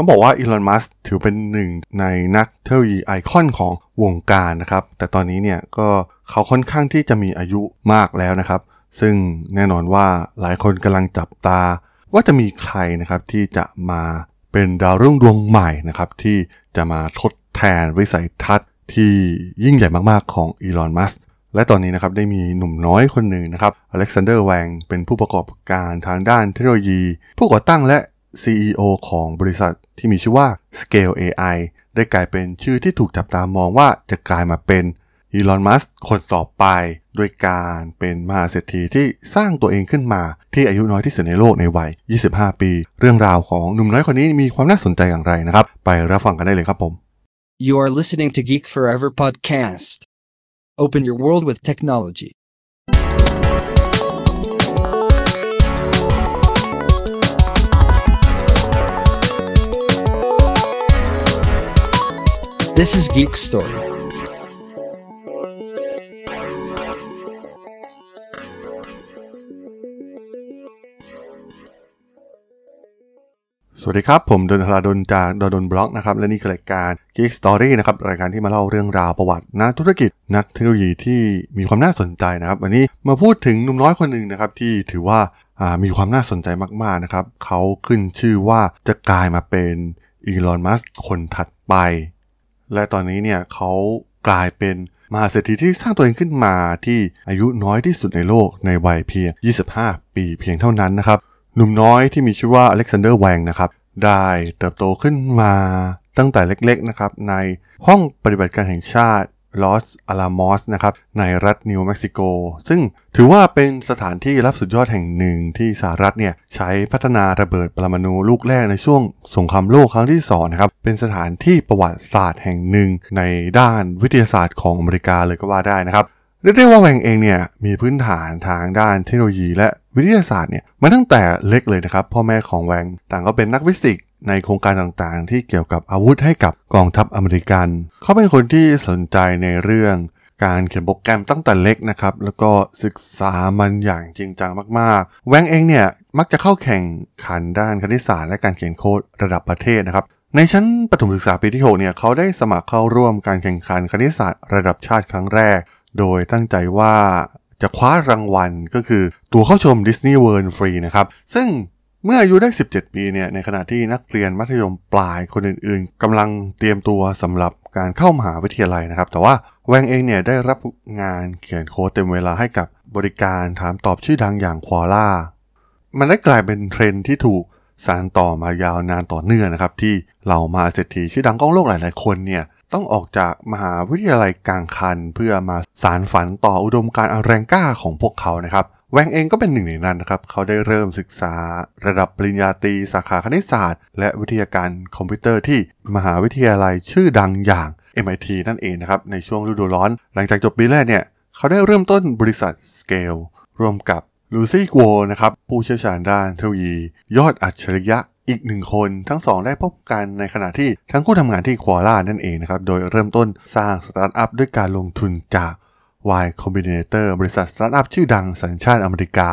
ต้องบอกว่าอีลอน มัสก์ถือเป็นหนึ่งในนักเทคโนโลยีไอคอนของวงการนะครับ แต่ตอนนี้เนี่ยก็เขาค่อนข้างที่จะมีอายุมากแล้วนะครับ ซึ่งแน่นอนว่าหลายคนกำลังจับตา ว่าจะมีใครนะครับที่จะมาเป็นดาวรุ่งดวงใหม่นะครับที่จะมาทดแทนวิสัยทัศน์ที่ยิ่งใหญ่มากๆของอีลอน มัสก์และตอนนี้นะครับได้มีหนุ่มน้อยคนหนึ่งนะครับอเล็กซานเดอร์แวงเป็นผู้ประกอบการทางด้านเทคโนโลยี ผู้ก่อตั้งและ CEO ของบริษัทที่มีชื่อว่า Scale AI ได้กลายเป็นชื่อที่ถูกจับตามองว่าจะกลายมาเป็นอีลอนมัสคนต่อไปโดยการเป็นมหาเศรษฐีที่สร้างตัวเองขึ้นมาที่อายุน้อยที่สุดในโลกในวัย 25 ปี เรื่องราวของหนุ่มน้อยคนนี้มีความน่าสนใจอย่างไรนะครับ ไปรับฟังกันได้เลยครับผม You are listening to Geek Forever podcast. Open your world with technology. This is Geek Story. สวัสดีครับ ผมดนทราดนจากดนดนบล็อกนะครับ และนี่คือรายการ Geek Story นะครับ รายการที่มาเล่าเรื่องราวประวัตินักธุรกิจ นักเทคโนโลยีที่มีความน่าสนใจนะครับ วันนี้มาพูดถึงหนุ่มน้อยคนหนึ่งนะครับ ที่ถือว่าอ่ามีความน่าสนใจมาก ๆ นะครับ เขาขึ้นชื่อว่าจะกลายมาเป็นอีลอน มัสคนถัดไป และตอนนี้เนี่ยเขากลายเป็นมหาเศรษฐีที่สร้างตัวเองขึ้นมาที่อายุน้อยที่สุดในโลกในวัยเพียง 25 ปีเพียงเท่านั้นนะครับ หนุ่มน้อยที่มีชื่อว่าอเล็กซานเดอร์แวงนะครับได้เติบโตขึ้นมาตั้งแต่เล็กๆนะครับในห้องปฏิบัติการแห่งชาติ ลอสอาลามอสนะครับในรัฐนิวเม็กซิโก ซึ่งถือว่าเป็นสถานที่รับสุดยอดแห่งหนึ่งที่สหรัฐเนี่ยใช้พัฒนาระเบิดปรมาณูลูกแรกในช่วงสงครามโลกครั้งที่สองนะครับเป็นสถานที่ประวัติศาสตร์แห่งหนึ่งในด้านวิทยาศาสตร์ของอเมริกาเลยก็ว่าได้นะครับเรียกได้ว่าแวงเองเนี่ยมีพื้นฐานทางด้านเทคโนโลยีและวิทยาศาสตร์เนี่ยมาตั้งแต่เล็กเลยนะครับพ่อแม่ของแวงต่างก็เป็นนักฟิสิกส์ ในโครงการต่างๆ ที่เกี่ยวกับอาวุธให้กับกองทัพอเมริกัน เขาเป็นคนที่สนใจในเรื่องการเขียนโปรแกรมตั้งแต่เล็กนะครับ แล้วก็ศึกษามันอย่างจริงจังมากๆ แวงเองเนี่ย มักจะเข้าแข่งขันด้านคณิตศาสตร์และการเขียนโค้ดระดับประเทศนะครับ ในชั้นประถมศึกษาปีที่ 6 เนี่ย เขาได้สมัครเข้าร่วมการแข่งขันคณิตศาสตร์ระดับชาติครั้งแรก โดยตั้งใจว่าจะคว้ารางวัลก็คือ ตัวเข้าชมดิสนีย์เวิลด์ฟรีนะครับ ซึ่ง เมื่ออายุได้ 17 ปีเนี่ย ในขณะที่นักเรียนมัธยมปลายคนอื่นๆกำลังเตรียมตัวสำหรับการเข้ามหาวิทยาลัยนะครับ แต่ว่าแวงเองเนี่ยได้รับงานเขียนโค้ดเต็มเวลาให้กับบริการถามตอบชื่อดังอย่าง Quora มันได้กลายเป็นเทรนด์ที่ถูกสานต่อมายาวนานต่อเนื่องนะครับ ที่เหล่ามหาเศรษฐีชื่อดังก้องโลกหลายๆคนเนี่ยต้องออกจากมหาวิทยาลัยกลางคัน เพื่อมาสานฝันต่ออุดมการณ์อันแรงกล้าของพวกเขานะครับ แวงเองก็เป็นหนึ่งในนั้นนะครับ เขาได้เริ่มศึกษาระดับปริญญาตรีสาขาคณิตศาสตร์ และวิทยาการคอมพิวเตอร์ที่มหาวิทยาลัยชื่อดังอย่าง MIT นั่นเองนะครับ ในช่วงฤดูร้อน หลังจากจบปีแรกเนี่ย เขาได้เริ่มต้นบริษัท Scale ร่วมกับลูซี่กัวนะครับ ผู้เชี่ยวชาญด้านเทคโนโลยี ยอดอัจฉริยะอีกหนึ่งคนทั้งสองได้พบกันในขณะที่ทั้งคู่ทำงานที่ Quora นั่นเองนะครับ โดยเริ่มต้นสร้างสตาร์ทอัพด้วยการลงทุนจาก Y Combinator บริษัทสตาร์ทอัพชื่อดังสัญชาติอเมริกา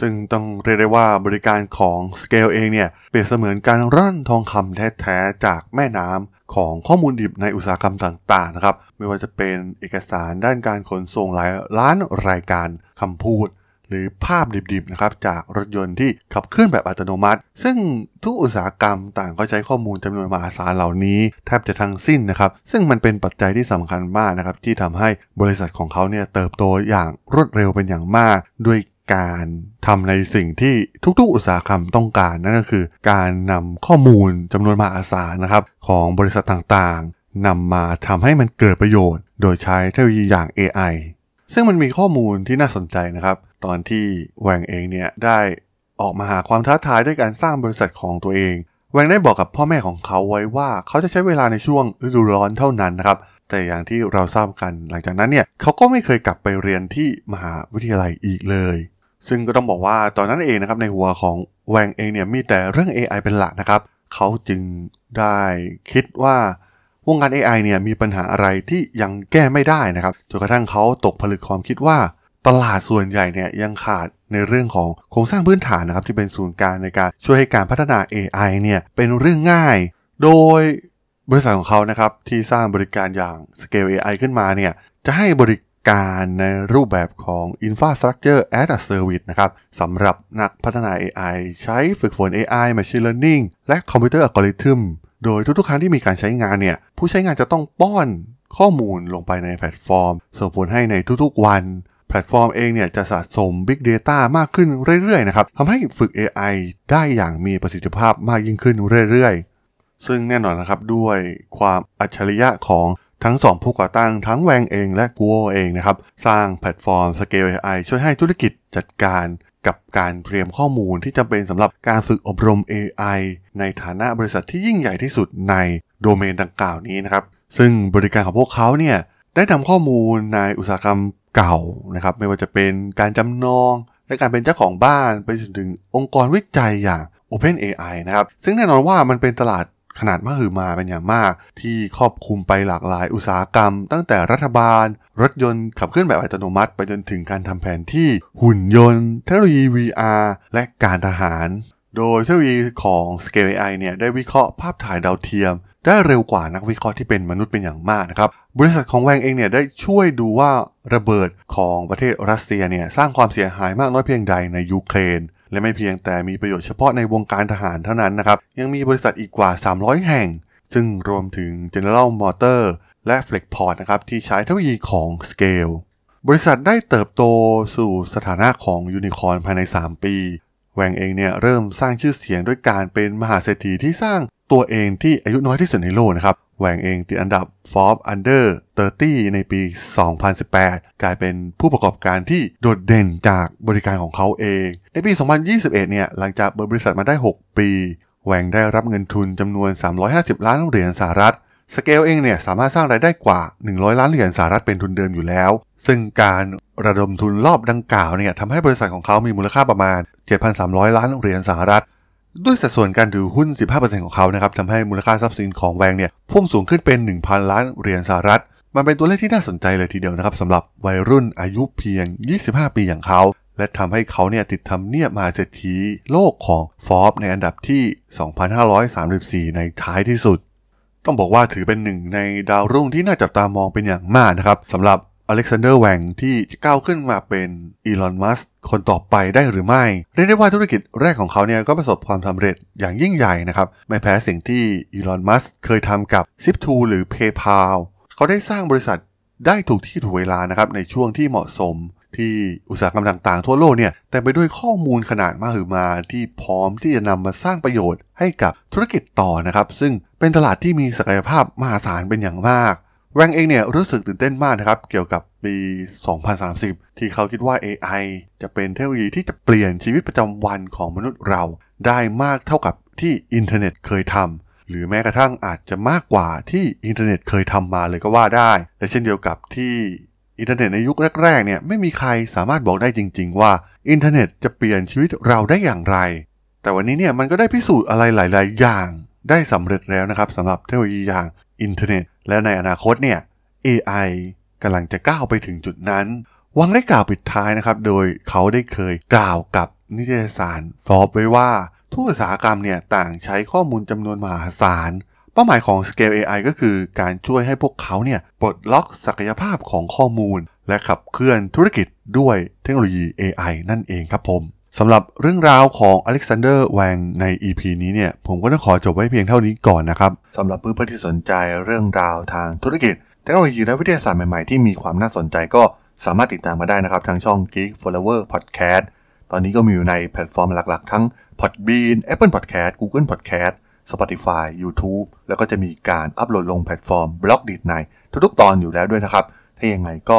ซึ่งต้องเรียกได้ว่าบริการของ Scale เองเนี่ย เปรียบเสมือนการร่อนทองคำแท้ๆ จากแม่น้ำของข้อมูลดิบในอุตสาหกรรมต่างๆนะครับ ไม่ว่าจะเป็นเอกสารด้านการขนส่งหลายล้านรายการคำพูด หรือภาพดิบๆนะครับจากรถยนต์ที่ขับเคลื่อนแบบอัตโนมัติ ซึ่งทุกอุตสาหกรรมต่างก็ใช้ข้อมูลจำนวนมหาศาลเหล่านี้ แทบจะทั้งสิ้นนะครับ ซึ่งมันเป็นปัจจัยที่สำคัญมากนะครับ ที่ทำให้บริษัทของเขาเนี่ยเติบโตอย่างรวดเร็วเป็นอย่างมาก ด้วยการทำในสิ่งที่ทุกๆ อุตสาหกรรมต้องการนั่นก็คือ การนำข้อมูลจำนวนมหาศาลนะครับของบริษัทต่างๆนำมาทำให้มันเกิดประโยชน์ โดยใช้เทคโนโลยีอย่าง AI ซึ่งมันมีข้อมูลที่น่าสนใจนะครับ ตอนที่แหวงเองเนี่ยได้ออกมาหาความท้าทายด้วยการสร้างบริษัทของตัวเองแหวงได้บอกกับพ่อแม่ของเขาไว้ว่าเขาจะใช้เวลาในช่วงฤดูร้อนเท่านั้นนะครับ แต่อย่างที่เราทราบกันหลังจากนั้นเนี่ยเขาก็ไม่เคยกลับไปเรียนที่มหาวิทยาลัยอีกเลย ซึ่งก็ต้องบอกว่าตอนนั้นเองนะครับในหัวของแหวงเองเนี่ยมีแต่เรื่อง AI เป็นหลักนะครับ เขาจึงได้คิดว่าวงการ AI เนี่ยมีปัญหาอะไรที่ยังแก้ไม่ได้นะครับจนกระทั่งเขาตกผลึกความคิดว่า ตลาดส่วนใหญ่เนี่ยยังขาดในเรื่องของโครงสร้างพื้นฐานนะครับที่เป็นศูนย์กลางในการช่วยให้การพัฒนา AI เนี่ยเป็นเรื่องง่าย โดยบริษัทของเขานะครับที่สร้างบริการอย่าง Scale AI ขึ้นมาเนี่ยจะให้บริการในรูปแบบของ Infrastructure as a Service นะครับสำหรับนักพัฒนา AI ใช้ฝึกฝน AI Machine Learning และคอมพิวเตอร์อัลกอริทึมโดยทุกๆ ครั้งที่มีการใช้งานเนี่ยผู้ใช้งานจะต้องป้อนข้อมูลลงไปในแพลตฟอร์ม ส่งผลให้ในทุกๆวัน แพลตฟอร์มเองเนี่ยจะสะสม Big Data มากขึ้นเรื่อยๆนะครับทำให้ฝึก AI ได้อย่างมีประสิทธิภาพมากยิ่งขึ้นเรื่อยๆ ซึ่งแน่นอนนะครับด้วยความอัจฉริยะของทั้งสองผู้ก่อตั้งทั้งแวงเองและกูโอเองนะครับสร้างแพลตฟอร์ม Scale AI ช่วยให้ธุรกิจจัดการกับการเตรียมข้อมูลที่จำเป็นสำหรับการฝึกอบรม AI ในฐานะบริษัทที่ยิ่งใหญ่ที่สุดในโดเมนดังกล่าวนี้นะครับ ซึ่งบริการของพวกเขาเนี่ยได้นำข้อมูลในอุตสาหกรรม เก่านะครับ ไม่ว่าจะเป็นการจำนอง และการเป็นเจ้าของบ้านไปจนถึงองค์กรวิจัยอย่าง OpenAI นะครับ ซึ่งแน่นอนว่ามันเป็นตลาดขนาดมหึมาเป็นอย่างมาก ที่ครอบคลุมไปหลากหลายอุตสาหกรรม ตั้งแต่รัฐบาล รถยนต์ขับเคลื่อนแบบอัตโนมัติ ไปจนถึงการทำแผนที่หุ่นยนต์ เทคโนโลยี VR และการทหาร โดยเทคโนโลยีของ Scale AI เนี่ยได้วิเคราะห์ภาพถ่ายดาวเทียม ได้เร็วกว่านักวิเคราะห์ที่เป็นมนุษย์เป็นอย่างมากนะครับ บริษัทของแวงเองเนี่ยได้ช่วยดูว่าระเบิดของประเทศรัสเซียเนี่ยสร้างความเสียหายมากน้อยเพียงใดในยูเครน และไม่เพียงแต่มีประโยชน์เฉพาะในวงการทหารเท่านั้นนะครับ ยังมีบริษัทอีกกว่า 300 แห่ง ซึ่งรวมถึง General Motor และ Flexport นะครับที่ใช้เทคโนโลยีของ Scale บริษัทได้เติบโตสู่สถานะของยูนิคอร์นภายใน 3 ปี แวงเองเนี่ยเริ่มสร้างชื่อเสียงด้วยการเป็นมหาเศรษฐีที่สร้างตัวเองที่อายุน้อยที่สุดในโลกนะครับ แหวงเองติดอันดับ Forbes Under 30 ในปี 2018 กลายเป็นผู้ประกอบการที่โดดเด่นจากบริการของเขาเอง ในปี 2021 เนี่ยหลังจากเปิดบริษัทมาได้ 6 ปี แหวงได้รับเงินทุนจำนวน 350 ล้านเหรียญสหรัฐ สเกลเองเนี่ยสามารถสร้างรายได้กว่า 100 ล้านเหรียญสหรัฐเป็นทุนเดิมอยู่แล้ว ซึ่งการระดมทุนรอบดังกล่าวเนี่ยทำให้บริษัทของเขามีมูลค่าประมาณ 7,300 ล้านเหรียญสหรัฐ ด้วยสัดส่วนการถือหุ้น 15%ของเขานะครับทำให้มูลค่าทรัพย์สินของแวงเนี่ยพุ่งสูงขึ้นเป็น 1,000 ล้านเหรียญสหรัฐ มันเป็นตัวเลขที่น่าสนใจเลยทีเดียวนะครับสำหรับวัยรุ่นอายุเพียง 25 ปีอย่างเขา และทำให้เขาเนี่ยติดทำเนียบมหาเศรษฐีโลกของฟอร์บในอันดับที่ 2,534 ในท้ายที่สุด ต้องบอกว่าถือเป็นหนึ่งในดาวรุ่งที่น่าจับตามองเป็นอย่างมากนะครับสำหรับ อเล็กซานเดอร์แวงที่จะก้าวขึ้นมาเป็นอีลอนมัสคนต่อไปได้หรือไม่ เรียกได้ว่าธุรกิจแรกของเขาเนี่ยก็ประสบความสำเร็จอย่างยิ่งใหญ่นะครับ ไม่แพ้สิ่งที่อีลอนมัสเคยทำกับ Zip2 หรือ PayPal เขาได้สร้างบริษัทได้ถูกที่ถูกเวลานะครับในช่วงที่เหมาะสมที่อุตสาหกรรมต่างๆ ทั่วโลกเนี่ยแต่ไปด้วยข้อมูลขนาดมหึมาที่พร้อมที่จะนำมาสร้างประโยชน์ให้กับธุรกิจต่อนะครับ ซึ่งเป็นตลาดที่มีศักยภาพมหาศาลเป็นอย่างมาก แวงเองเนี่ยรู้สึกตื่นเต้นมากนะครับ เกี่ยวกับปี 2030 ที่เขาคิดว่า AI จะเป็นเทคโนโลยีที่จะเปลี่ยนชีวิตประจำวันของมนุษย์เรา ได้มากเท่ากับที่อินเทอร์เน็ตเคยทำหรือแม้กระทั่งอาจจะมากกว่าที่อินเทอร์เน็ตเคยทำมาเลยก็ว่าได้ และเช่นเดียวกับที่อินเทอร์เน็ตในยุคแรกๆเนี่ยไม่มีใครสามารถบอกได้จริง ๆ ว่าอินเทอร์เน็ตจะเปลี่ยนชีวิตเราได้อย่างไร แต่วันนี้เนี่ยมันก็ได้พิสูจน์อะไรหลาย ๆ อย่าง ได้สำเร็จแล้วนะครับสำหรับเทคโนโลยีอย่าง อินเทอร์เน็ต และในอนาคตเนี่ย AI กำลังจะก้าวไปถึงจุดนั้น วังได้กล่าวปิดท้ายนะครับ โดยเขาได้เคยกล่าวกับนิตยสารฟอบไว้ว่า ทุกอุตสาหกรรมเนี่ยต่างใช้ข้อมูลจำนวนมหาศาล เป้าหมายของ Scale AI ก็คือการช่วยให้พวกเขาเนี่ยปลดล็อกศักยภาพของข้อมูล และขับเคลื่อนธุรกิจด้วยเทคโนโลยี AI นั่นเองครับผม สำหรับเรื่องราวของอเล็กซานเดอร์แวงใน EP นี้เนี่ย ผมก็ต้องขอจบไว้เพียงเท่านี้ก่อนนะครับสำหรับเพื่อนๆที่สนใจเรื่องราวทางธุรกิจเทคโนโลยีและวิทยาศาสตร์ใหม่ๆที่มีความน่าสนใจก็สามารถติดตามมาได้นะครับ ทางช่อง Geek Forever Podcast ตอนนี้ก็มีอยู่ในแพลตฟอร์มหลักๆ ทั้ง Podbean Apple Podcast Google Podcast Spotify YouTube แล้วก็จะมีการอัปโหลดลงแพลตฟอร์ม Blockdit ในทุกๆ ตอนอยู่แล้วด้วยนะครับ ถ้ายังไงก็